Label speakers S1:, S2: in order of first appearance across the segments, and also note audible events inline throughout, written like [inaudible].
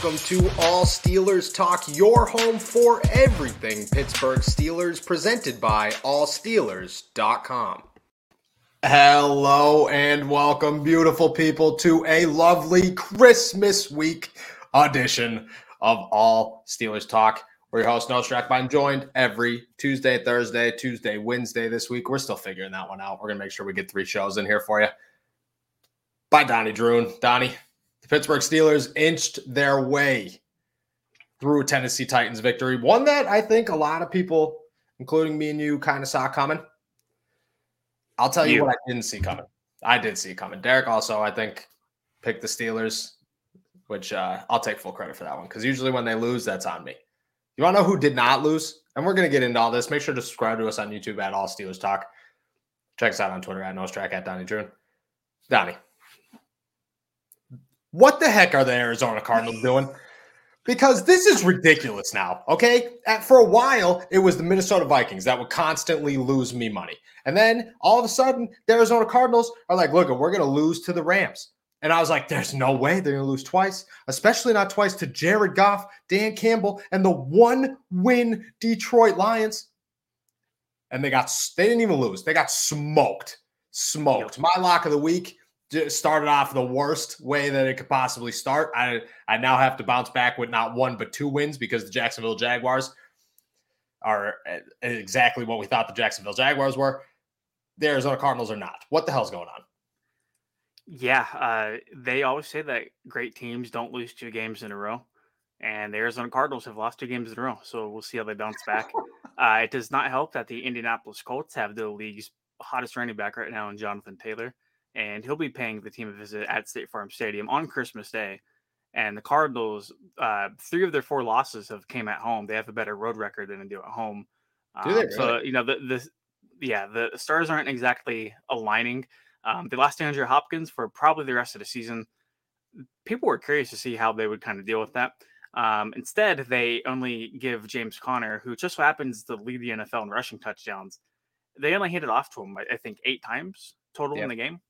S1: welcome to All Steelers Talk, your home for everything Pittsburgh Steelers, presented by allsteelers.com. Hello and welcome, beautiful people, to a lovely Christmas week edition of All Steelers Talk. We're your host, Noah Strack. I'm joined every Tuesday, Thursday, Tuesday, Wednesday this week. We're still figuring that one out. We're going to make sure we get three shows in here for you. By Donnie Druin. Donnie, the Pittsburgh Steelers inched their way through a Tennessee Titans victory. One that I think a lot of people, including me and you, kind of saw coming. I'll tell you, you what I didn't see coming. I did see coming. Derek also, I think, picked the Steelers, which uh, I'll take full credit for that one because usually when they lose, that's on me. You want to know who did not lose? And we're going to get into all this. Make sure to subscribe to us on YouTube at All Steelers Talk. Check us out on Twitter at NoahStrack at Donnie Druin. Donnie, what the heck are the Arizona Cardinals doing? Because this is ridiculous now. Okay. At, for a while, it was the Minnesota Vikings that would constantly lose me money. And then all of a sudden, the Arizona Cardinals are like, look, we're going to lose to the Rams. And I was like, there's no way they're going to lose twice, especially not twice to Jared Goff, Dan Campbell, and the one win Detroit Lions. And they got, they didn't even lose. They got smoked. Smoked. My lock of the week started off the worst way that it could possibly start. I I now have to bounce back with not one but two wins because the Jacksonville Jaguars are exactly what we thought the Jacksonville Jaguars were. The Arizona Cardinals are not. What the hell's going on?
S2: Yeah, uh, they always say that great teams don't lose two games in a row, and the Arizona Cardinals have lost two games in a row. So we'll see how they bounce back. [laughs] uh, it does not help that the Indianapolis Colts have the league's hottest running back right now in Jonathan Taylor and he'll be paying the team a visit at State Farm Stadium on Christmas Day. And the Cardinals, uh, three of their four losses have came at home. They have a better road record than they do at home.
S1: Do they um,
S2: really? So you know the the yeah the stars aren't exactly aligning. Um, they lost DeAndre Hopkins for probably the rest of the season. People were curious to see how they would kind of deal with that. Um, instead, they only give James Conner, who just so happens to lead the NFL in rushing touchdowns. They only handed off to him, I think, eight times total yep. in the game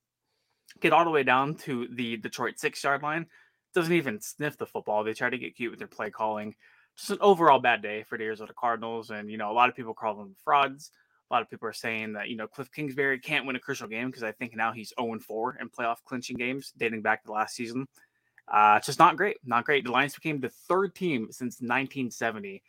S2: get all the way down to the Detroit six yard line. Doesn't even sniff the football. They try to get cute with their play calling. Just an overall bad day for the Arizona Cardinals. And, you know, a lot of people call them frauds. A lot of people are saying that, you know, Cliff Kingsbury can't win a crucial game because I think now he's 0 4 in playoff clinching games dating back to last season. Uh, it's just not great. Not great. The Lions became the third team since 1970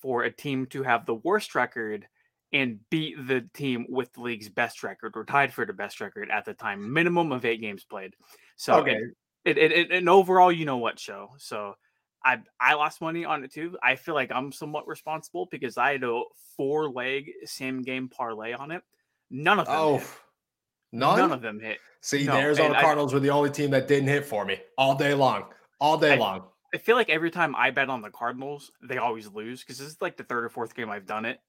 S2: for a team to have the worst record and beat the team with the league's best record or tied for the best record at the time, minimum of eight games played. So okay. it, it, it, an overall, you know what show. So I I lost money on it too. I feel like I'm somewhat responsible because I had a four leg same game parlay on it. None of them. Oh, hit.
S1: none.
S2: None of them hit.
S1: See, no, the Arizona Cardinals I, were the only team that didn't hit for me all day long, all day
S2: I,
S1: long.
S2: I feel like every time I bet on the Cardinals, they always lose because this is like the third or fourth game I've done it,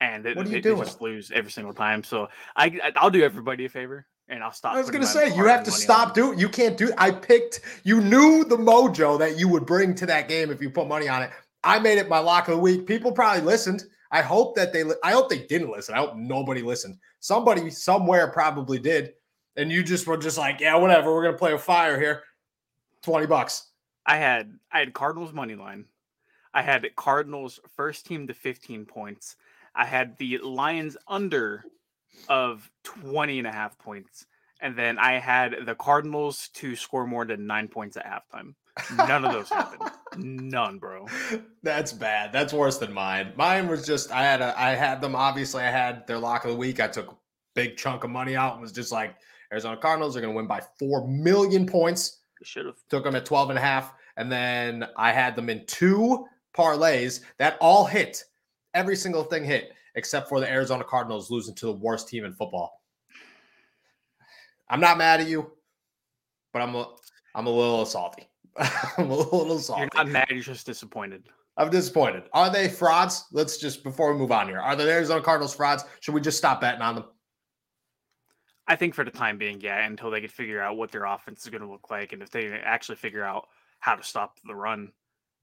S2: and it,
S1: what are you
S2: it,
S1: doing?
S2: They just lose every single time. So I I'll do everybody a favor and I'll stop.
S1: I was gonna say you have to stop doing. You can't do. I picked. You knew the mojo that you would bring to that game if you put money on it. I made it my lock of the week. People probably listened. I hope that they. I hope they didn't listen. I hope nobody listened. Somebody somewhere probably did, and you just were just like, yeah, whatever. We're gonna play with fire here. Twenty bucks.
S2: I had I had Cardinals money line. I had Cardinals first team to 15 points. I had the Lions under of 20 and a half points. And then I had the Cardinals to score more than nine points at halftime. None of those happened. [laughs] None, bro.
S1: That's bad. That's worse than mine. Mine was just I had a I had them obviously I had their lock of the week. I took a big chunk of money out and was just like Arizona Cardinals are going to win by 4 million points.
S2: Should have
S1: took them at 12 and a half and then I had them in two parlays that all hit every single thing hit except for the Arizona Cardinals losing to the worst team in football. I'm not mad at you, but I'm a, I'm a little salty. [laughs] I'm a little salty.
S2: You're not mad. You're just disappointed.
S1: I'm disappointed. Are they frauds? Let's just before we move on here. Are the Arizona Cardinals frauds? Should we just stop betting on them?
S2: I think for the time being, yeah, until they can figure out what their offense is going to look like, and if they actually figure out how to stop the run.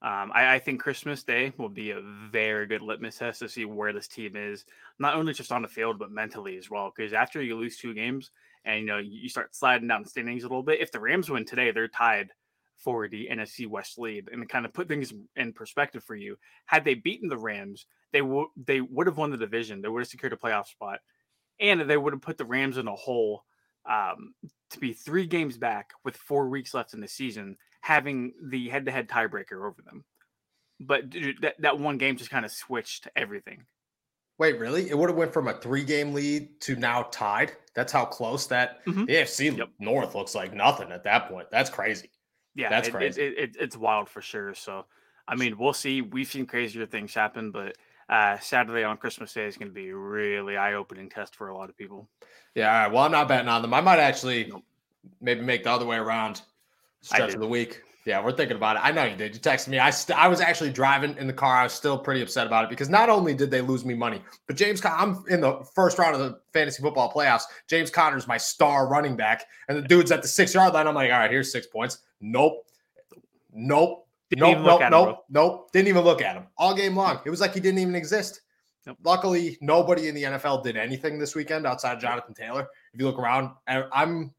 S2: Um, I, I, think Christmas Day will be a very good litmus test to see where this team is, not only just on the field but mentally as well. Because after you lose two games and you know you start sliding down standings a little bit, if the Rams win today, they're tied for the NFC West lead and kind of put things in perspective for you. Had they beaten the Rams, they would they would have won the division. They would have secured a playoff spot, and they would have put the Rams in a hole um, to be three games back with four weeks left in the season, having the head-to-head tiebreaker over them. But dude, that that one game just kind of switched everything.
S1: Wait, really? It would have went from a three-game lead to now tied. That's how close that mm-hmm. the AFC yep. North looks like nothing at that point. That's crazy.
S2: Yeah, that's it, crazy. It, it, it's wild for sure. So, I mean, we'll see. We've seen crazier things happen, but uh, Saturday on Christmas Day is going to be a really eye-opening test for a lot of people.
S1: Yeah. All right. Well, I'm not betting on them. I might actually nope. maybe make the other way around stretch of the week. Yeah, we're thinking about it. I know you did. You texted me. I st- I was actually driving in the car. I was still pretty upset about it because not only did they lose me money, but James, Con- I'm in the first round of the fantasy football playoffs. James Conner's my star running back, and the dude's at the six yard line. I'm like, all right, here's six points. Nope, nope, didn't nope, nope, nope, him, nope. Didn't even look at him all game long. It was like he didn't even exist. Nope. Luckily, nobody in the NFL did anything this weekend outside Jonathan Taylor. If you look around, I'm,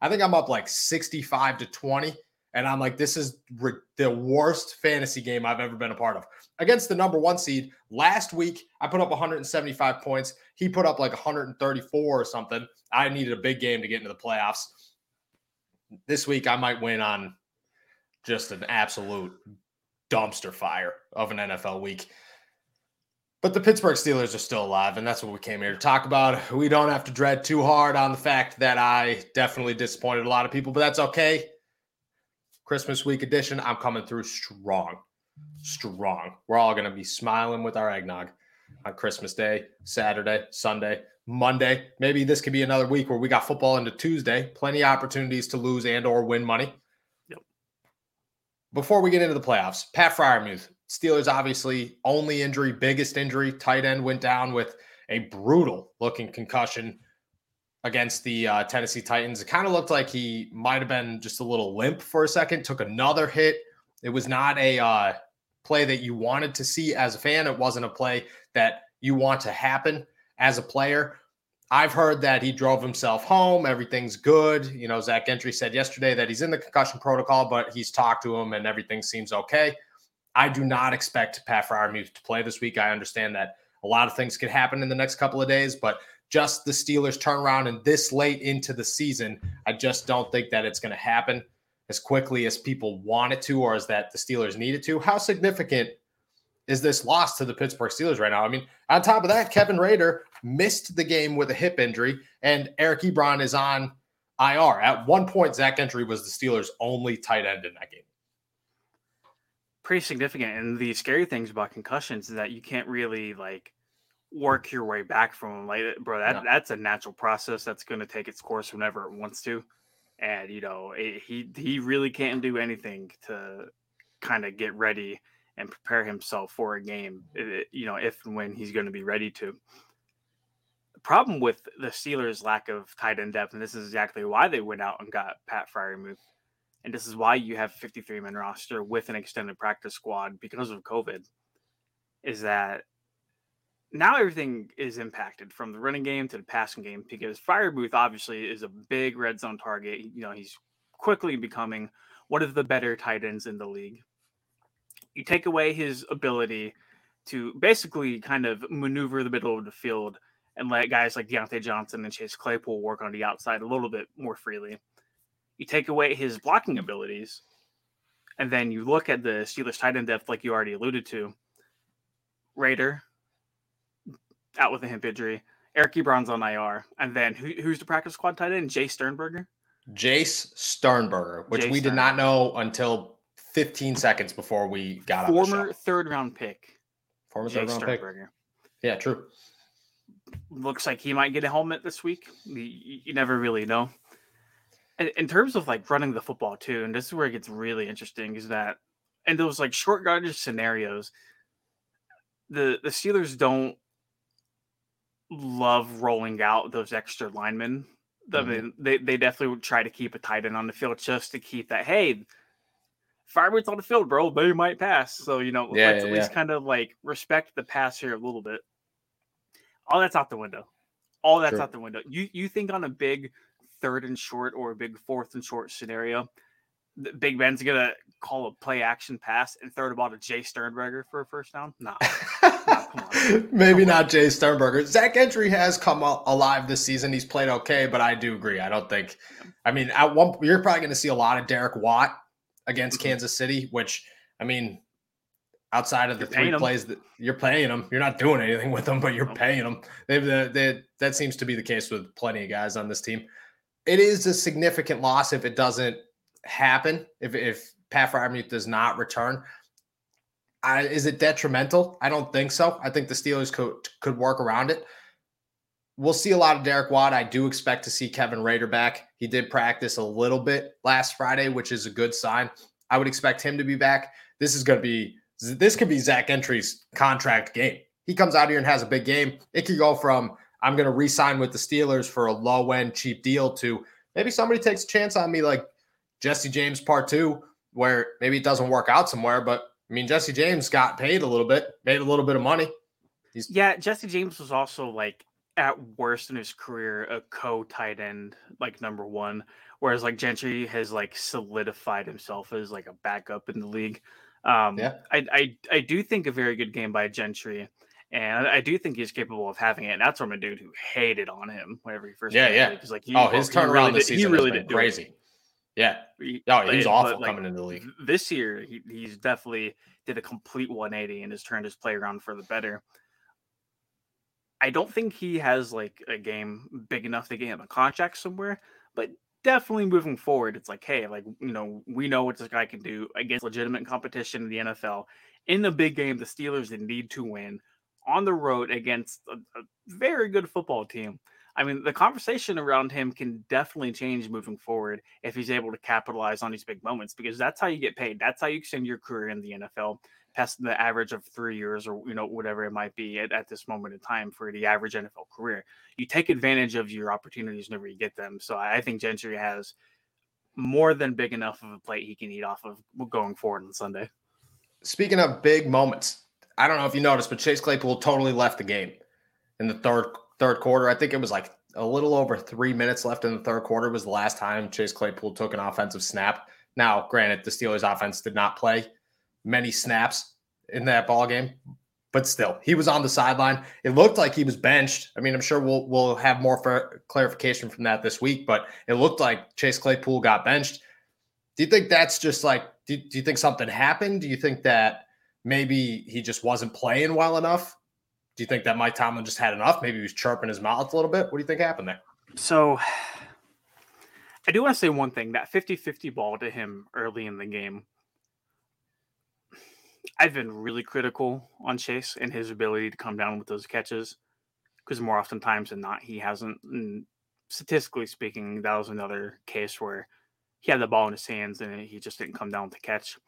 S1: I think I'm up like 65 to 20 and I'm like, this is re- the worst fantasy game I've ever been a part of. Against the number one seed, last week, I put up 175 points. He put up like 134 or something. I needed a big game to get into the playoffs. This week, I might win on just an absolute dumpster fire of an NFL week. But the Pittsburgh Steelers are still alive, and that's what we came here to talk about. We don't have to dread too hard on the fact that I definitely disappointed a lot of people, but that's okay Christmas week edition, I'm coming through strong. Strong. We're all going to be smiling with our eggnog on Christmas Day, Saturday, Sunday, Monday. Maybe this could be another week where we got football into Tuesday. Plenty of opportunities to lose and or win money. Yep. Before we get into the playoffs, Pat Freiermuth, Steelers obviously only injury, biggest injury. Tight end went down with a brutal looking concussion against the uh, Tennessee Titans. It kind of looked like he might have been just a little limp for a second, took another hit. It was not a uh, play that you wanted to see as a fan. It wasn't a play that you want to happen as a player. I've heard that he drove himself home. Everything's good. You know, Zach Gentry said yesterday that he's in the concussion protocol, but he's talked to him and everything seems okay. I do not expect Pat Freiermuth to play this week. I understand that a lot of things could happen in the next couple of days, but just the Steelers turn around and this late into the season, I just don't think that it's going to happen as quickly as people want it to or as that the Steelers need it to. How significant is this loss to the Pittsburgh Steelers right now? I mean, on top of that, Kevin Rader missed the game with a hip injury, and Eric Ebron is on IR. At one point, Zach Gentry was the Steelers' only tight end in that game.
S2: Pretty significant. And the scary things about concussions is that you can't really like work your way back from them. Like, bro, that that's a natural process that's going to take its course whenever it wants to. And you know, it, he he really can't do anything to kind of get ready and prepare himself for a game. It, you know, if and when he's going to be ready to. The problem with the Steelers' lack of tight end depth, and this is exactly why they went out and got Pat Freiermuth, and this is why you have 53 man roster with an extended practice squad because of COVID, is that now everything is impacted from the running game to the passing game because Freiermuth obviously is a big red zone target. You know, he's quickly becoming one of the better tight ends in the league. You take away his ability to basically kind of maneuver the middle of the field and let guys like Diontae Johnson and Chase Claypool work on the outside a little bit more freely. You take away his blocking abilities, and then you look at the Steelers tight end depth, like you already alluded to. Rader out with a hip injury. Eric Ebron's on IR. And then who, who's the practice squad tight end? Jace Sternberger?
S1: Jace Sternberger, which Jace we did not know until 15 seconds before we got
S2: Former third round pick.
S1: Former Jace third round Sternberger. pick. Yeah, true.
S2: Looks like he might get a helmet this week. You, you never really know. In, in terms of like running the football too, and this is where it gets really interesting, is that in those like short yardage scenarios, the the Steelers don't love rolling out those extra linemen. I mm-hmm. mean, they, they definitely would try to keep a tight end on the field just to keep that. Hey, Freiermuth's on the field, bro. They might pass. So, you know, yeah, let's yeah, at least yeah. kind of like respect the pass here a little bit. All that's out the window. All that's out the window. You you think on a big third and short or a big fourth and short scenario, Big Ben's gonna call a play action pass and throw the ball to Jace Sternberger for a first down? No. [laughs]
S1: Maybe not Jay Sternberger. Zach Gentry has come alive this season. He's played okay, but I do agree. I don't think. I mean, at one, you're probably going to see a lot of Derek Watt against mm-hmm. Kansas City, which I mean, outside of the three plays that you're paying them, you're not doing anything with them, but you're paying them. They've the, they, that seems to be the case with plenty of guys on this team. It is a significant loss if it doesn't happen. If if Pat Freiermuth does not return, I, is it detrimental? I don't think so. I think the Steelers could could work around it. We'll see a lot of Derek Watt. I do expect to see Kevin Rader back. He did practice a little bit last Friday, which is a good sign. I would expect him to be back. This is going to be this could be Zach Gentry's contract game. He comes out here and has a big game. It could go from I'm going to re-sign with the Steelers for a low end cheap deal to maybe somebody takes a chance on me like Jesse James part two, where maybe it doesn't work out somewhere. But I mean, Jesse James got paid a little bit, made a little bit of money.
S2: He's yeah. Jesse James was also like at worst in his career a co tight end, like number one, whereas like Gentry has like solidified himself as like a backup in the league. Um, yeah, I, I I do think a very good game by Gentry. And I do think he's capable of having it. And that's from a dude who hated on him whenever he first.
S1: Yeah, yeah.
S2: Because like,
S1: he, oh, his turnaround really this season he really did crazy. Yeah. Oh, he's awful like, coming into the league.
S2: This year, he, he's definitely did a complete 180 and has turned his play around for the better. I don't think he has like a game big enough to get him a contract somewhere, but definitely moving forward, it's like, hey, like you know, we know what this guy can do against legitimate competition in the NFL. In the big game, the Steelers need to win on the road against a, a very good football team. I mean, the conversation around him can definitely change moving forward if he's able to capitalize on these big moments because that's how you get paid. That's how you extend your career in the NFL past the average of three years or you know whatever it might be at, at this moment in time for the average NFL career. You take advantage of your opportunities whenever you get them. So I think Gentry has more than big enough of a plate he can eat off of going forward on Sunday.
S1: Speaking of big moments, I don't know if you noticed, but Chase Claypool totally left the game in the third third quarter. I think it was like a little over three minutes left in the third quarter was the last time Chase Claypool took an offensive snap. Now, granted, the Steelers offense did not play many snaps in that ball game, but still, he was on the sideline. It looked like he was benched. I mean, I'm sure we'll we'll have more clarification from that this week, but it looked like Chase Claypool got benched. Do you think that's just like? Do, do you think something happened? Do you think that maybe he just wasn't playing well enough? Do you think that Mike Tomlin just had enough? Maybe he was chirping his mouth a little bit. What do you think happened there?
S2: So I do want to say one thing that 50 50 ball to him early in the game. I've been really critical on Chase and his ability to come down with those catches because more often times than not, he hasn't. And statistically speaking, that was another case where he had the ball in his hands and he just didn't come down the catch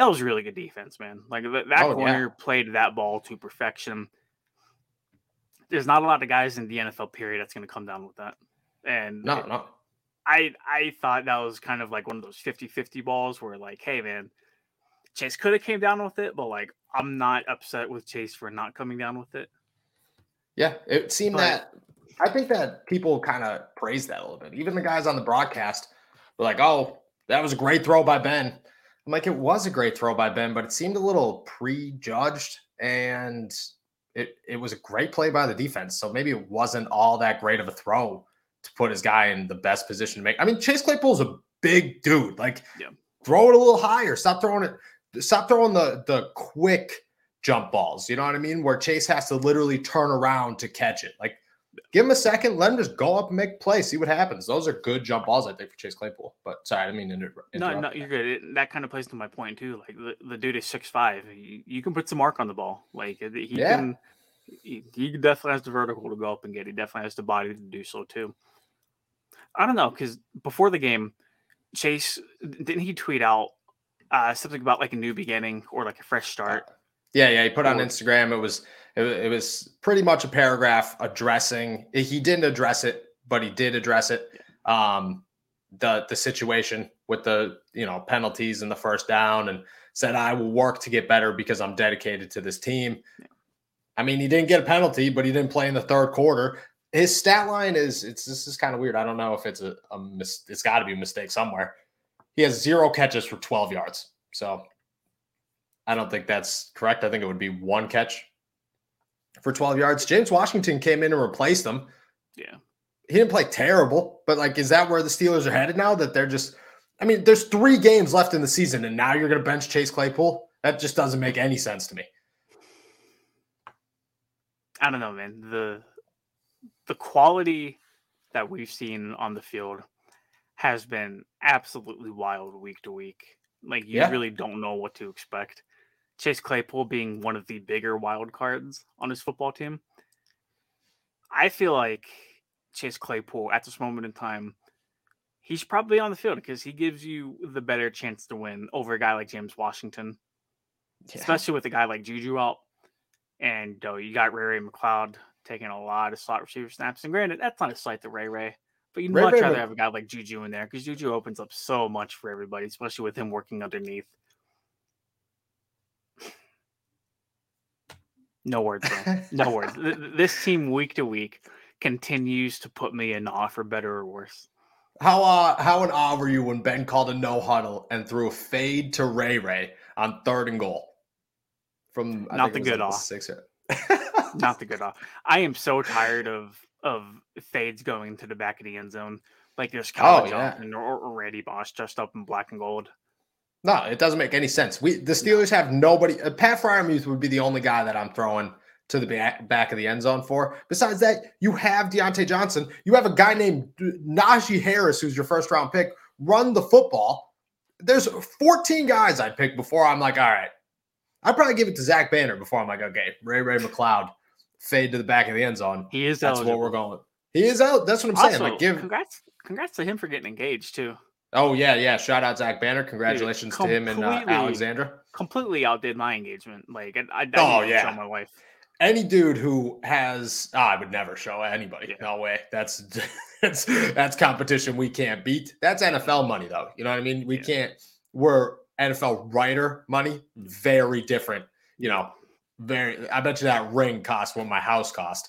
S2: that was really good defense, man. Like that, that oh, corner yeah. played that ball to perfection. There's not a lot of guys in the NFL period that's going to come down with that. And
S1: no, no.
S2: I I thought that was kind of like one of those 50-50 balls where like, hey man, Chase could have came down with it, but like I'm not upset with Chase for not coming down with it.
S1: Yeah, it seemed but, that I think that people kind of praised that a little bit. Even the guys on the broadcast were like, "Oh, that was a great throw by Ben." I'm like, it was a great throw by Ben, but it seemed a little prejudged and it, it was a great play by the defense. So maybe it wasn't all that great of a throw to put his guy in the best position to make. I mean, Chase Claypool's a big dude. Like, yeah. throw it a little higher. Stop throwing it. Stop throwing the the quick jump balls. You know what I mean? Where Chase has to literally turn around to catch it. Like, Give him a second. Let him just go up and make play. See what happens. Those are good jump balls, I think, for Chase Claypool. But sorry, I didn't mean to interrupt.
S2: No, no, you're good. It, that kind of plays to my point too. Like the, the dude is six five. You, you, can put some mark on the ball. Like he yeah. can. He, he definitely has the vertical to go up and get. He definitely has the body to do so too. I don't know because before the game, Chase didn't he tweet out uh, something about like a new beginning or like a fresh start?
S1: Yeah, yeah. He put on Instagram. It was it, it was pretty much a paragraph addressing. He didn't address it, but he did address it. Um, the the situation with the you know penalties and the first down, and said I will work to get better because I'm dedicated to this team. I mean, he didn't get a penalty, but he didn't play in the third quarter. His stat line is it's this is kind of weird. I don't know if it's a, a mis- it's got to be a mistake somewhere. He has zero catches for 12 yards. So I don't think that's correct. I think it would be one catch for 12 yards. James Washington came in and replaced him.
S2: Yeah.
S1: He didn't play terrible, but like, is that where the Steelers are headed now? That they're just, I mean, there's three games left in the season, and now you're going to bench Chase Claypool? That just doesn't make any sense to me.
S2: I don't know, man. The the quality that we've seen on the field has been absolutely wild week to week. Like you
S1: Yeah.
S2: really don't know what to expect. Chase Claypool being one of the bigger wild cards on his football team. I feel like Chase Claypool at this moment in time, he's probably on the field because he gives you the better chance to win over a guy like James Washington,
S1: Yeah.
S2: especially with a guy like Juju out. And uh, you got Ray Ray McCloud taking a lot of slot receiver snaps. And granted, that's not a slight to Ray Ray, but you'd
S1: Ray
S2: much
S1: Ray
S2: rather
S1: Mc-
S2: have a guy like Juju in there because Juju opens up so much for everybody, especially with him working underneath. No words, bro. No [laughs] words. Th- th- This team week to week continues to put me in awe for better or worse.
S1: How uh how in awe were you when Ben called a no huddle and threw a fade to Ray Ray on third and goal? From I
S2: Not the good
S1: like
S2: awe.
S1: six
S2: Not the good awe. I am so tired of of fades going to the back of the end zone. Like there's
S1: Oh, yeah.
S2: Johnson or, or Randy Moss dressed up in black and gold.
S1: No, it doesn't make any sense. We the Steelers have nobody. Uh, Pat Freiermuth would be the only guy that I'm throwing to the back, back of the end zone for. Besides that, you have Diontae Johnson. You have a guy named Najee Harris, who's your first round pick. Run the football. There's 14 guys I'd pick before I'm like, all right. I'd probably give it to Zach Banner before I'm like, okay, Ray Ray McCloud, fade to the back of the end zone.
S2: He is
S1: That's
S2: eligible.
S1: what we're going with. He is out. That's what I'm saying.
S2: Also,
S1: like, give.
S2: congrats, congrats to him for getting engaged too.
S1: Oh yeah, yeah. Shout out Zach Banner. Congratulations to him and uh, Alexandra.
S2: Completely outdid my engagement. Like I, I, I
S1: Oh, yeah.
S2: show my wife.
S1: any dude who has oh, I would never show anybody.
S2: Yeah.
S1: No way. That's [laughs] that's that's competition we can't beat. That's NFL money though. You know what I mean? We
S2: Yeah.
S1: can't we're NFL writer money, very different. You know, very I bet you that ring cost what my house cost.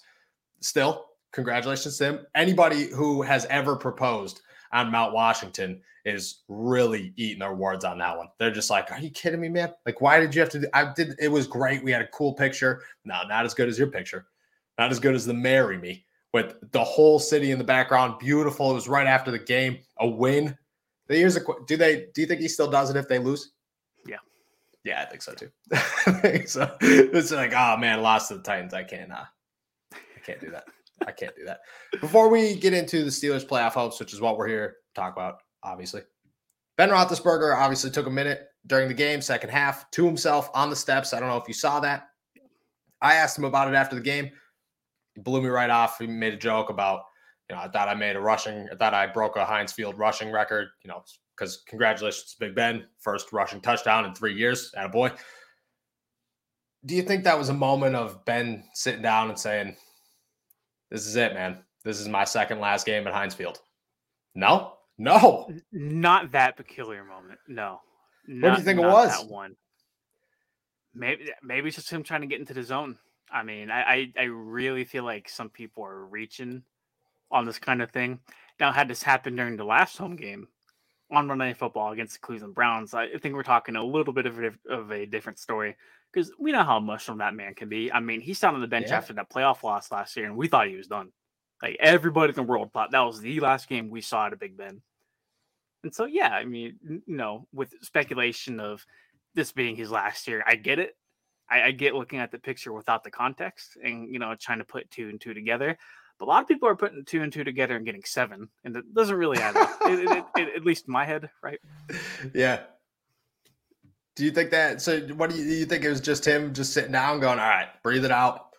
S1: Still, congratulations to him. Anybody who has ever proposed on Mount Washington is really eating their words on that one. They're just like, "Are you kidding me, man? Like, why did you have to? Do, I did. It was great. We had a cool picture. No, not as good as your picture. Not as good as the "Marry Me" with the whole city in the background. Beautiful. It was right after the game. A win. Here's a. Do they? Do you think he still does it if they lose?
S2: Yeah.
S1: Yeah, I think so too. I [laughs] think so. It's like, oh man, lost to the Titans. I can't. Uh, I can't do that. I can't do that. Before we get into the Steelers playoff hopes, which is what we're here to talk about, obviously. Ben Roethlisberger obviously took a minute during the game, second half, to himself on the steps. I don't know if you saw that. I asked him about it after the game. He blew me right off. He made a joke about, you know, I thought I made a rushing, I thought I broke a Heinz Field rushing record, you know, because congratulations, Big Ben, first rushing touchdown in three years. At a boy. Do you think that was a moment of Ben sitting down and saying, This is it, man. This is my second last game at Heinz Field? No, no.
S2: Not that peculiar moment. No.
S1: What do you think it was?
S2: That one. Maybe maybe it's just him trying to get into the zone. I mean, I, I I really feel like some people are reaching on this kind of thing. Now, had this happened during the last home game on Monday Night Football against the Cleveland Browns, I think we're talking a little bit of a, of a different story because we know how emotional that man can be. I mean, he sat on the bench
S1: Yeah.
S2: after that playoff loss last year, and we thought he was done. Like everybody in the world thought that was the last game we saw at a Big Ben. And so, yeah, I mean, you know, with speculation of this being his last year, I get it. I, I get looking at the picture without the context and, you know, trying to put two and two together. But a lot of people are putting two and two together and getting seven, and it doesn't really add up. it, it, it, at least in my head, right? [laughs]
S1: Yeah. Do you think that? So, what do you, do you think it was just him just sitting down, going, "All right, breathe it out.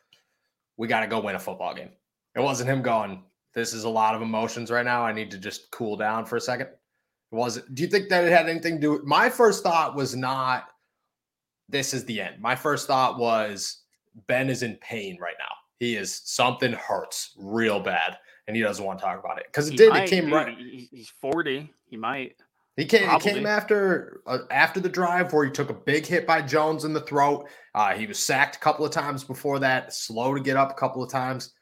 S1: We got to go win a football game." It wasn't him going, "This is a lot of emotions right now. I need to just cool down for a second. It was. Do you think that it had anything to do? with My first thought was not, "This is the end." My first thought was, Ben is in pain right now. He is something hurts real bad, and he doesn't want to talk about it because it
S2: He
S1: did.
S2: might,
S1: it came
S2: dude.
S1: right.
S2: He's 40. He might.
S1: He came, it came after uh, after the drive where he took a big hit by Jones in the throat. Uh, he was sacked a couple of times before that, slow to get up a couple of times.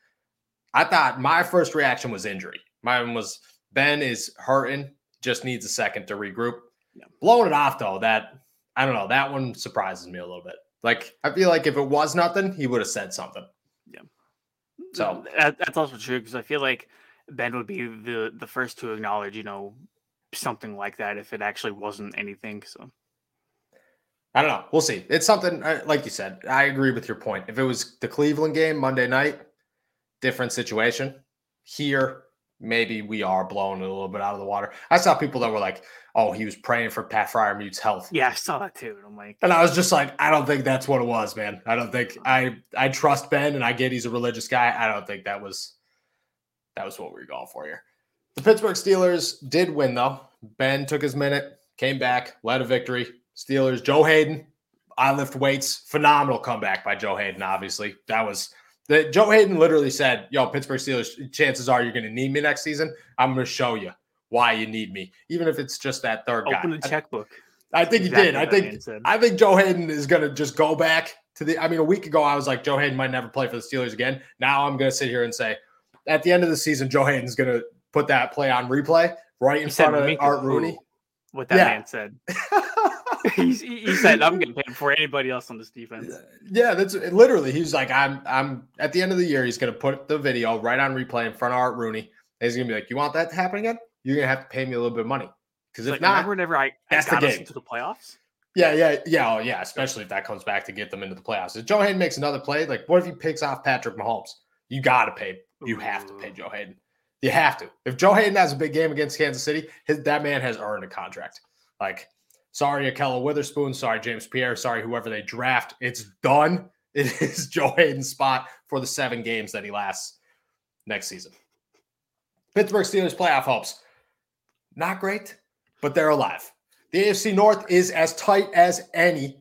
S1: I thought my first reaction was injury. Mine was Ben is hurting, just needs a second to regroup. Yeah. Blowing it off though, that I don't know, that one surprises me a little bit. Like I feel like if it was nothing, he would have said something.
S2: Yeah. So that, that's also true because I feel like Ben would be the the first to acknowledge, you know, something like that if it actually wasn't anything. So
S1: I don't know. We'll see. It's something uh, like you said. I agree with your point. If it was the Cleveland game Monday night, different situation. Here, maybe we are blowing it a little bit out of the water. I saw people that were like, "Oh, he was praying for Pat Freiermuth's health."
S2: Yeah, I saw that too. And I'm like,
S1: and I was just like, I don't think that's what it was, man. I don't think I I trust Ben, and I get he's a religious guy. I don't think that was that was what we were going for here. The Pittsburgh Steelers did win though. Ben took his minute, came back, led a victory. Steelers, Joe Haden, I lift weights, phenomenal comeback by Joe Haden. Obviously, that was that Joe Haden literally said, "Yo, Pittsburgh Steelers, chances are you're going to need me next season. I'm going to show you why you need me, even if it's just that third
S2: Open
S1: guy."
S2: Open the checkbook.
S1: I, I think exactly he did. I think I think Joe Haden is going to just go back to the. I mean, a week ago I was like, Joe Haden might never play for the Steelers again. Now I'm going to sit here and say, at the end of the season, Joe Haden's going to put that play on replay right in front of Art Rooney.
S2: What that yeah. man said. [laughs] he, he said, "I'm getting paid before anybody else on this defense."
S1: Yeah, that's literally. He's like, "I'm, I'm." At the end of the year, he's going to put the video right on replay in front of Art Rooney. he's going to be like, "You want that to happen again? You're going to have to pay me a little bit of money because if like, not,
S2: whenever I, I got us into the playoffs."
S1: Yeah, yeah, yeah, oh, yeah. Especially if that comes back to get them into the playoffs. If Joe Haden makes another play, like what if he picks off Patrick Mahomes? You got to pay. You have to pay Joe Haden. You have to. If Joe Haden has a big game against Kansas City, his, that man has earned a contract. Like Sorry, Ahkello Witherspoon. Sorry, James Pierre. Sorry, whoever they draft. It's done. [laughs] It is Joe Haden's spot for the seven games that he lasts next season. Pittsburgh Steelers playoff hopes. Not great, but they're alive. The AFC North is as tight as any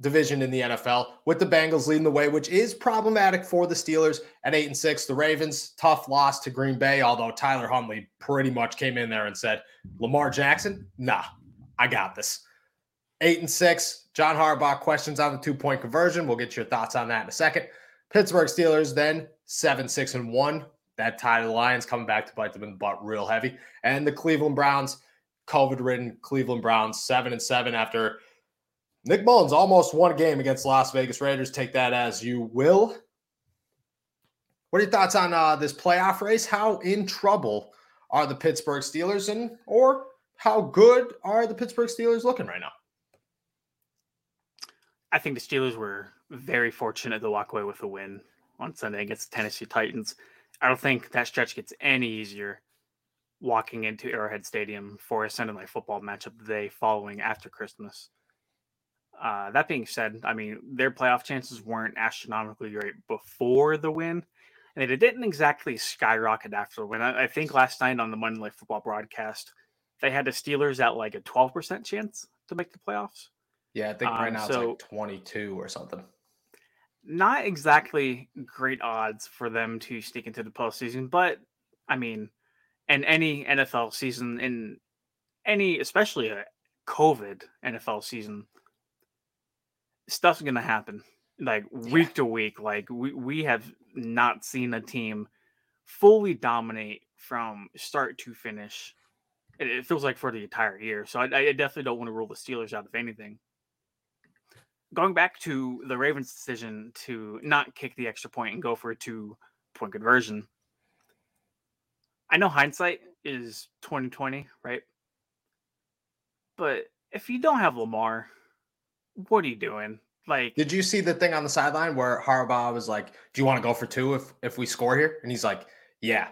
S1: division in the NFL, with the Bengals leading the way, which is problematic for the Steelers at eight and six. The Ravens, tough loss to Green Bay, although Tyler Huntley pretty much came in there and said, Lamar Jackson, nah, I got this. Eight and six. John Harbaugh questions on the two point conversion. We'll get your thoughts on that in a second. Pittsburgh Steelers then seven, six, and one. That tie to the Lions coming back to bite them in the butt real heavy. And the Cleveland Browns, COVID ridden Cleveland Browns, seven and seven after Nick Mullens almost won a game against Las Vegas Raiders. Take that as you will. What are your thoughts on uh, this playoff race? How in trouble are the Pittsburgh Steelers, and or how good are the Pittsburgh Steelers looking right now?
S2: I think the Steelers were very fortunate to walk away with a win on Sunday against the Tennessee Titans. I don't think that stretch gets any easier walking into Arrowhead Stadium for a Sunday night football matchup the day following after Christmas. Uh, that being said, I mean, their playoff chances weren't astronomically great before the win, and it didn't exactly skyrocket after the win. I, I think last night on the Monday Night Football broadcast, they had the Steelers at like a 12% chance to make the playoffs.
S1: Yeah, I think right um, now so it's like 22 or something.
S2: Not exactly great odds for them to sneak into the postseason, but I mean, in any NFL season, in any, especially a COVID NFL season, stuff's to happen like week yeah. to week. Like we, we have not seen a team fully dominate from start to finish it, it feels like for the entire year. So I, I definitely don't want to rule the Steelers out of anything. Going back to the Ravens' decision to not kick the extra point and go for a two point conversion. I know hindsight is 2020, right? But if you don't have Lamar, what are you doing? Like,
S1: did you see the thing on the sideline where Harbaugh was like, "Do you want to go for two if if we score here?" And he's like, "Yeah."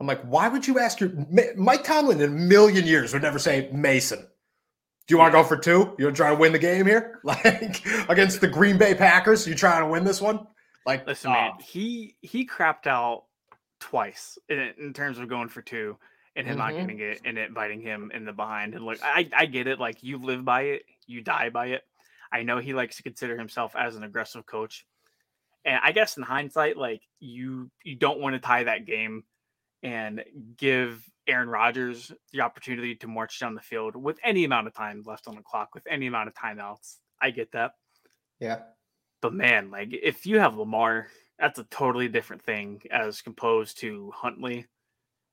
S1: I'm like, why would you ask your Mike Tomlin in a million years would never say Mason? Do you want to go for two? You want to try to win the game here, [laughs] like against the Green Bay Packers? You trying to win this one? Like,
S2: listen, uh, man, he he crapped out twice in, in terms of going for two and him mm-hmm. not getting it and it biting him in the behind. And look, I I get it. Like you live by it, you die by it. I know he likes to consider himself as an aggressive coach, and I guess in hindsight, like you you don't want to tie that game and give Aaron Rodgers the opportunity to march down the field with any amount of time left on the clock, with any amount of timeouts. I get that.
S1: Yeah.
S2: But man, like if you have Lamar, that's a totally different thing as composed to Huntley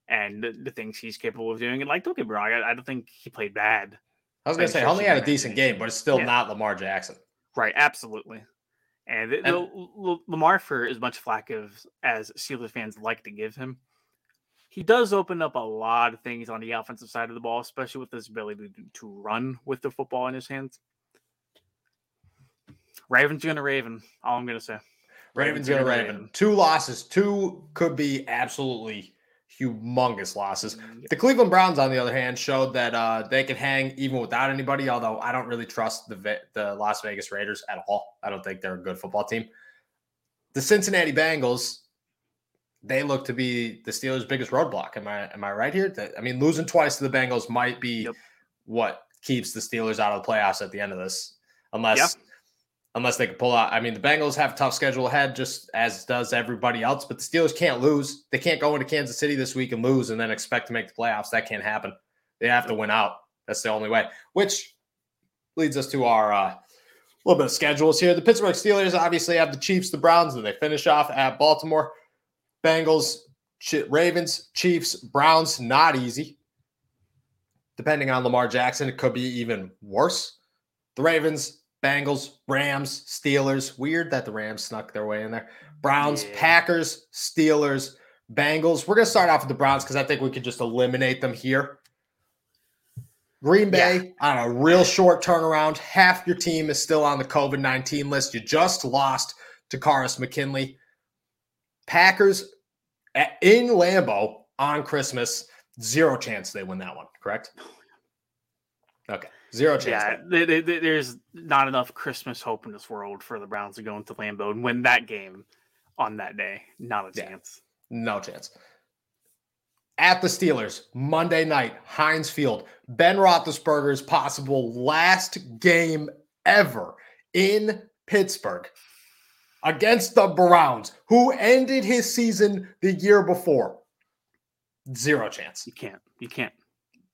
S2: and the, the things he's capable of doing. And like, don't get me wrong, I, I, don't think he played bad
S1: I was going to say, only had a decent game, but it's still
S2: Yeah.
S1: not Lamar Jackson.
S2: Right, absolutely. And,
S1: And-
S2: the- Lamar, for as much flack of as Steelers fans like to give him, he does open up a lot of things on the offensive side of the ball, especially with his ability to, to run with the football in his hands. Ravens gonna Raven. All I'm gonna say.
S1: Ravens going to Raven. Two losses. Two could be absolutely humongous losses. The Cleveland Browns, on the other hand, showed that uh, they can hang even without anybody. Although I don't really trust the the Las Vegas Raiders at all. I don't think they're a good football team. The Cincinnati Bengals, they look to be the Steelers' biggest roadblock. Am I am I right here? That- I mean, losing twice to the Bengals might be
S2: Yep.
S1: what keeps the Steelers out of the playoffs at the end of this, unless
S2: Yep.
S1: Unless they can pull out. I mean, the Bengals have a tough schedule ahead, just as does everybody else. But the Steelers can't lose. They can't go into Kansas City this week and lose, and then expect to make the playoffs. That can't happen. They have to win out. That's the only way. Which leads us to our uh, little bit of schedules here. The Pittsburgh Steelers obviously have the Chiefs, the Browns, and they finish off at Baltimore. Bengals, Ravens, Chiefs, Browns. Not easy. Depending on Lamar Jackson, it could be even worse. The Ravens, Bengals, Rams, Steelers. Weird that the Rams snuck their way in there. Browns,
S2: Yeah.
S1: Packers, Steelers, Bengals. We're going to start off with the Browns because I think we could just eliminate them here. Green Bay on a real short turnaround. Half your team is still on the COVID 19 list. You just lost to Karis McKinley. Packers at, in Lambeau on Christmas. Zero chance they win that one, correct? Okay. Zero chance.
S2: Yeah,
S1: they-
S2: th- th- th- there's not enough Christmas hope in this world for the Browns to go into Lambeau and win that game on that day. Not a
S1: Yeah.
S2: chance.
S1: No chance. At the Steelers, Monday night, Heinz Field, Ben Roethlisberger's possible last game ever in Pittsburgh against the Browns, who ended his season the year before. Zero chance.
S2: You can't. You can't.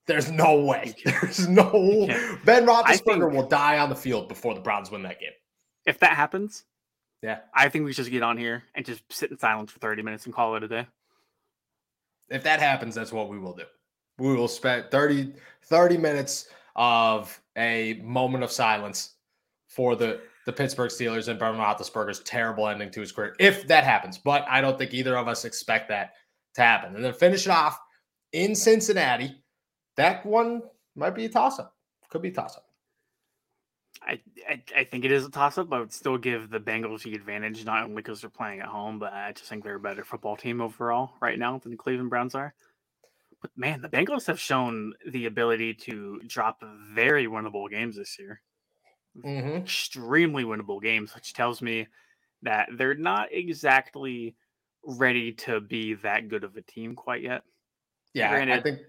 S1: There's no way. There's no. Ben Roethlisberger will die on the field before the Browns win that game.
S2: If that happens,
S1: Yeah.
S2: I think we should just get on here and just sit in silence for 30 minutes and call it a day.
S1: if that happens, that's what we will do. We will spend 30, 30 minutes of a moment of silence for the, the Pittsburgh Steelers and Ben Roethlisberger's terrible ending to his career, if that happens. But I don't think either of us expect that to happen. And then finish it off in Cincinnati. That one might be a toss up. Could be a toss up.
S2: I, I, I think it is a toss up. I would still give the Bengals the advantage, not only because they're playing at home, but I just think they're a better football team overall right now than the Cleveland Browns are. But man, the Bengals have shown the ability to drop very winnable games this year.
S1: Mm-hmm.
S2: Extremely winnable games, which tells me that they're not exactly ready to be that good of a team quite yet.
S1: Yeah, I- I think.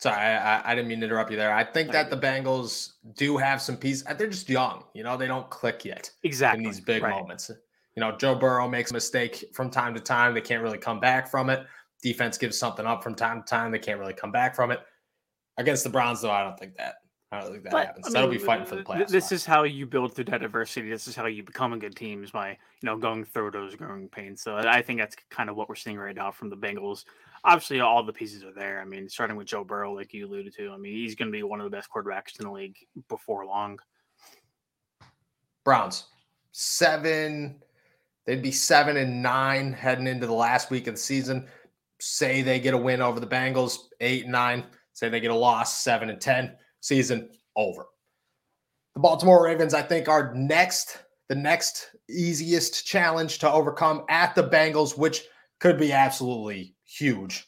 S1: Sorry, I, I- didn't mean to interrupt you there. I think that the Bengals do have some pieces. They're just young. You know, they don't click yet.
S2: Exactly.
S1: in these big
S2: right.
S1: moments. You know, Joe Burrow makes a mistake from time to time. They can't really come back from it. Defense gives something up from time to time. They can't really come back from it. Against the Browns, though, I don't think that. I don't think that
S2: But,
S1: happens.
S2: I
S1: That'll be fighting for the
S2: th-
S1: playoffs.
S2: This is how you build through that adversity. This is how you become a good team is by you know going through those growing pains. So I think that's kind of what we're seeing right now from the Bengals. Obviously, all the pieces are there. I mean, starting with Joe Burrow, like you alluded to. I mean, he's going to be one of the best quarterbacks in the league before long.
S1: Browns seven. They'd be seven and nine heading into the last week of the season. Say they get a win over the Bengals, eight and nine. Say they get a loss, seven and ten. Season over. The Baltimore Ravens, I think, are next, the next easiest challenge to overcome at the Bengals, which could be absolutely huge.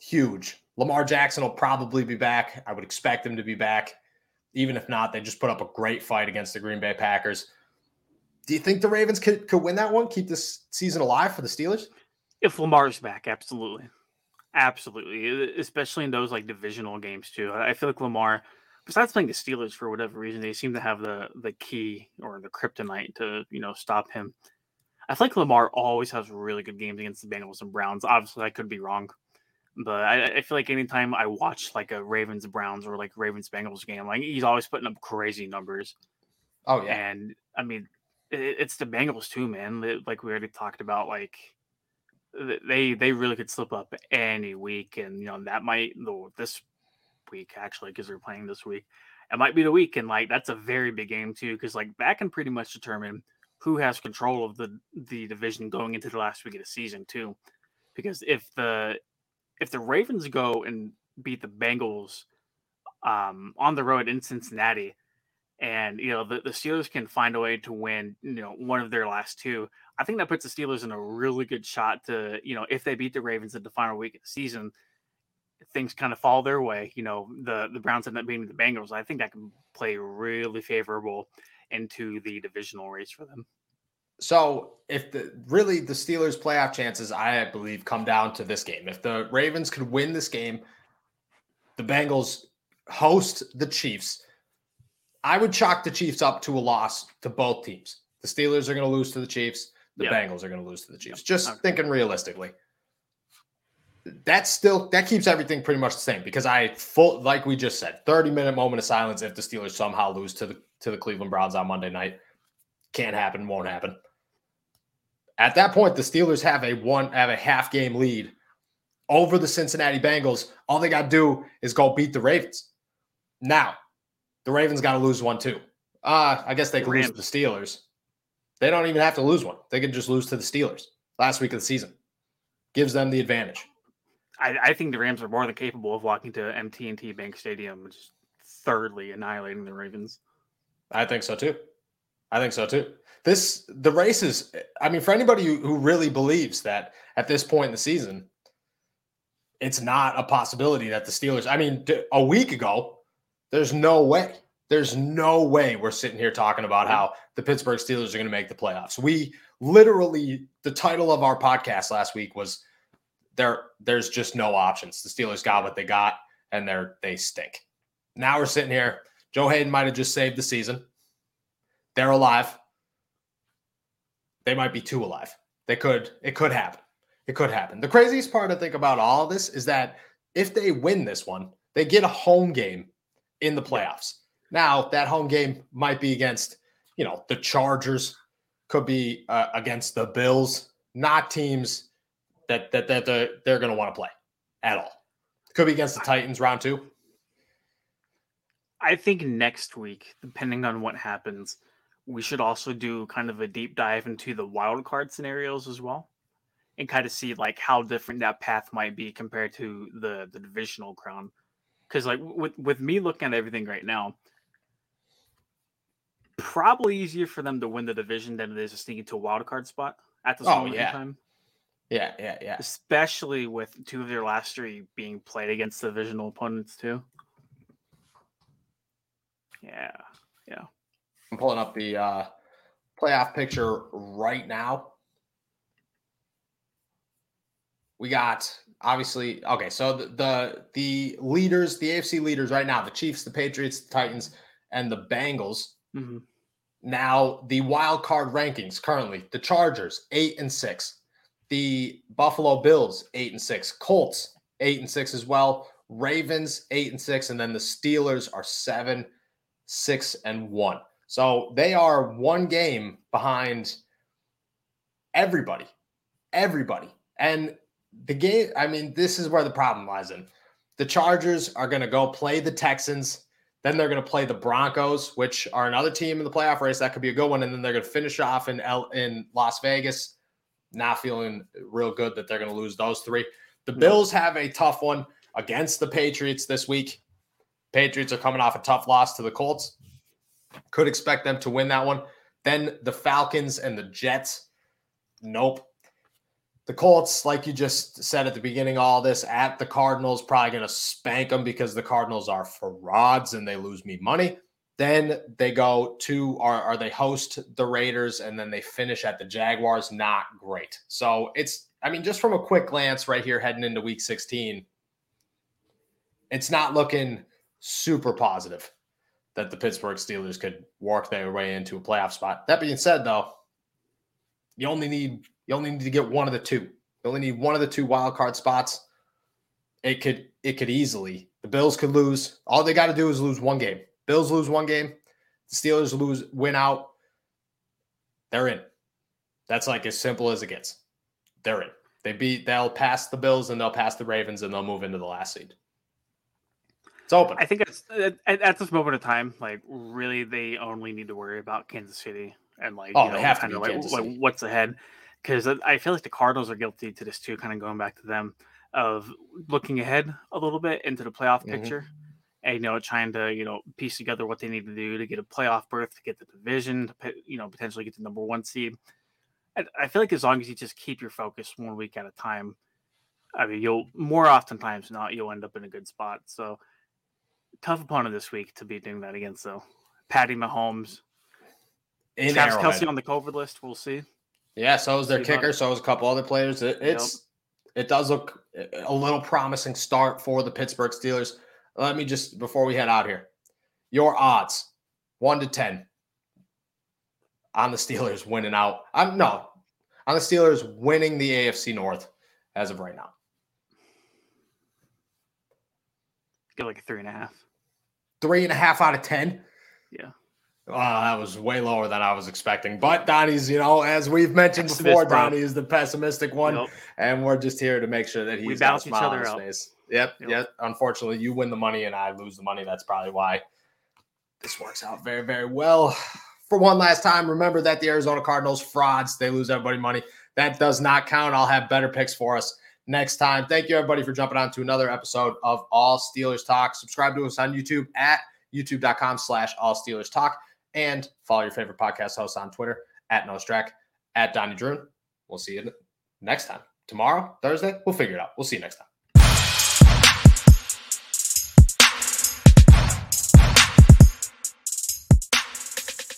S1: Huge. Lamar Jackson will probably be back. I would expect him to be back. Even if not, they just put up a great fight against the Green Bay Packers. Do you think the Ravens could, could win that one? Keep this season alive for the Steelers?
S2: If Lamar's back, absolutely, absolutely, especially in those like divisional games too. I feel like Lamar, besides playing the Steelers for whatever reason, they seem to have the the key or the kryptonite to you know stop him. I feel like Lamar always has really good games against the Bengals and Browns. Obviously, I could be wrong, but I, I feel like anytime I watch like a Ravens Browns or like Ravens Bengals game, like he's always putting up crazy numbers.
S1: Oh, yeah.
S2: And I mean, it, it's the Bengals too, man. Like we already talked about, like they they really could slip up any week, and you know that might though this week actually because they're playing this week. It might be the week, and like that's a very big game too because like that can pretty much determine who has control of the the division going into the last week of the season too. Because if the if the Ravens go and beat the Bengals um, on the road in Cincinnati, and you know the, the Steelers can find a way to win, you know, one of their last two. I think that puts the Steelers in a really good shot to, you know, if they beat the Ravens at the final week of the season, things kind of fall their way. You know, the the Browns end up beating the Bengals. I think that can play really favorable into the divisional race for them.
S1: So, if the really the Steelers' playoff chances, I believe, come down to this game. If the Ravens could win this game, the Bengals host the Chiefs. I would chalk the Chiefs up to a loss to both teams. The Steelers are going to lose to the Chiefs. The yep. Bengals are going to lose to the Chiefs. Yep. Just okay. thinking realistically. That's still that keeps everything pretty much the same because I full like we just said, 30 minute moment of silence if the Steelers somehow lose to the to the Cleveland Browns on Monday night. Can't happen, won't happen. At that point, the Steelers have a one have a half game lead over the Cincinnati Bengals. All they got to do is go beat the Ravens. Now, the Ravens got to lose one too. Uh, I guess they can lose to the Steelers. They don't even have to lose one. They can just lose to the Steelers last week of the season. Gives them the advantage.
S2: I, I think the Rams are more than capable of walking to MT&T Bank Stadium, just thirdly annihilating the Ravens.
S1: I think so too. I think so too. This the race is. I mean, for anybody who, who really believes that at this point in the season, it's not a possibility that the Steelers. I mean, a week ago, there's no way. There's no way we're sitting here talking about how the Pittsburgh Steelers are going to make the playoffs. We literally the title of our podcast last week was there there's just no options. The Steelers got what they got and they're they stink. Now we're sitting here. Joe Haden might have just saved the season. They're alive. They might be too alive. They could it could happen. It could happen. The craziest part I think about all of this is that if they win this one, they get a home game in the playoffs. Now, that home game might be against, you know, the Chargers, could be uh, against the Bills, not teams that that that they're, they're going to want to play at all. Could be against the Titans round 2.
S2: I think next week, depending on what happens, we should also do kind of a deep dive into the wild card scenarios as well and kind of see like how different that path might be compared to the the divisional crown. Because like with with me looking at everything right now, probably easier for them to win the division than it is to sneak into a wild card spot at this oh, moment
S1: yeah.
S2: in time.
S1: Yeah, yeah, yeah.
S2: Especially with two of their last three being played against divisional opponents too. Yeah, yeah.
S1: I'm pulling up the uh, playoff picture right now we got obviously okay. So the, the the leaders, the AFC leaders right now, the Chiefs, the Patriots, the Titans, and the Bengals. Mm-hmm. Now the wild card rankings currently: the Chargers eight and six, the Buffalo Bills eight and six, Colts eight and six as well, Ravens eight and six, and then the Steelers are seven, six and one. So they are one game behind everybody, everybody. And the game, I mean, this is where the problem lies in. The Chargers are going to go play the Texans. Then they're going to play the Broncos, which are another team in the playoff race. That could be a good one. And then they're going to finish off in L- in Las Vegas. Not feeling real good that they're going to lose those three. The Bills have a tough one against the Patriots this week. Patriots are coming off a tough loss to the Colts. Could expect them to win that one. Then the Falcons and the Jets. Nope. The Colts, like you just said at the beginning, all this at the Cardinals, probably going to spank them because the Cardinals are frauds and they lose me money. Then they go to, or they host the Raiders and then they finish at the Jaguars. Not great. So it's, I mean, just from a quick glance right here heading into week 16, it's not looking super positive that the Pittsburgh Steelers could work their way into a playoff spot. That being said, though, you only need you only need to get one of the two. You only need one of the two wild card spots. It could it could easily the Bills could lose. All they got to do is lose one game. Bills lose one game. The Steelers lose win out. They're in. That's like as simple as it gets. They're in. They beat they'll pass the Bills and they'll pass the Ravens and they'll move into the last seed. It's open.
S2: I think it's at, at this moment of time, like really, they only need to worry about Kansas City and like,
S1: Oh,
S2: you
S1: they
S2: know,
S1: have to
S2: like, like what's ahead. Because I feel like the Cardinals are guilty to this too. Kind of going back to them of looking ahead a little bit into the playoff
S1: Mhm.
S2: picture, and you know, trying to you know piece together what they need to do to get a playoff berth, to get the division, to you know, potentially get the number one seed. I, I feel like as long as you just keep your focus one week at a time, I mean, you'll more oftentimes not you'll end up in a good spot. So tough opponent this week to be doing that against, though. Patty Mahomes,
S1: In
S2: Travis
S1: Arrowhead.
S2: Kelce on the COVID list. We'll see.
S1: Yeah, so is their
S2: See
S1: kicker. So is a couple other players. It, it's it does look a little promising start for the Pittsburgh Steelers. Let me just before we head out here, your odds one to ten on the Steelers winning out. I'm no on the Steelers winning the AFC North as of right now.
S2: Get like a three and a half.
S1: Three and a half out of ten.
S2: Yeah.
S1: Wow, that was way lower than I was expecting. But Donnie's, you know, as we've mentioned
S2: Pessimist,
S1: before,
S2: bro.
S1: Donnie is the pessimistic one.
S2: Yep.
S1: and we're just here to make sure that he's
S2: We
S1: got a
S2: balance each other
S1: his
S2: out.
S1: face. Yep,
S2: Yep.
S1: yep. Unfortunately, you win the money and I lose the money. That's probably why this works out very, very well. For one last time, remember that the Arizona Cardinals frauds. They lose everybody money. That does not count. I'll have better picks for us next time. Thank you, everybody, for jumping on to another episode of All Steelers Talk. Subscribe to us on YouTube at youtube.com slash All Steelers Talk and follow your favorite podcast hosts on Twitter at NoahStrack, at Donnie Droon. We'll see you next time. Tomorrow, Thursday, we'll figure it out. We'll see you next time.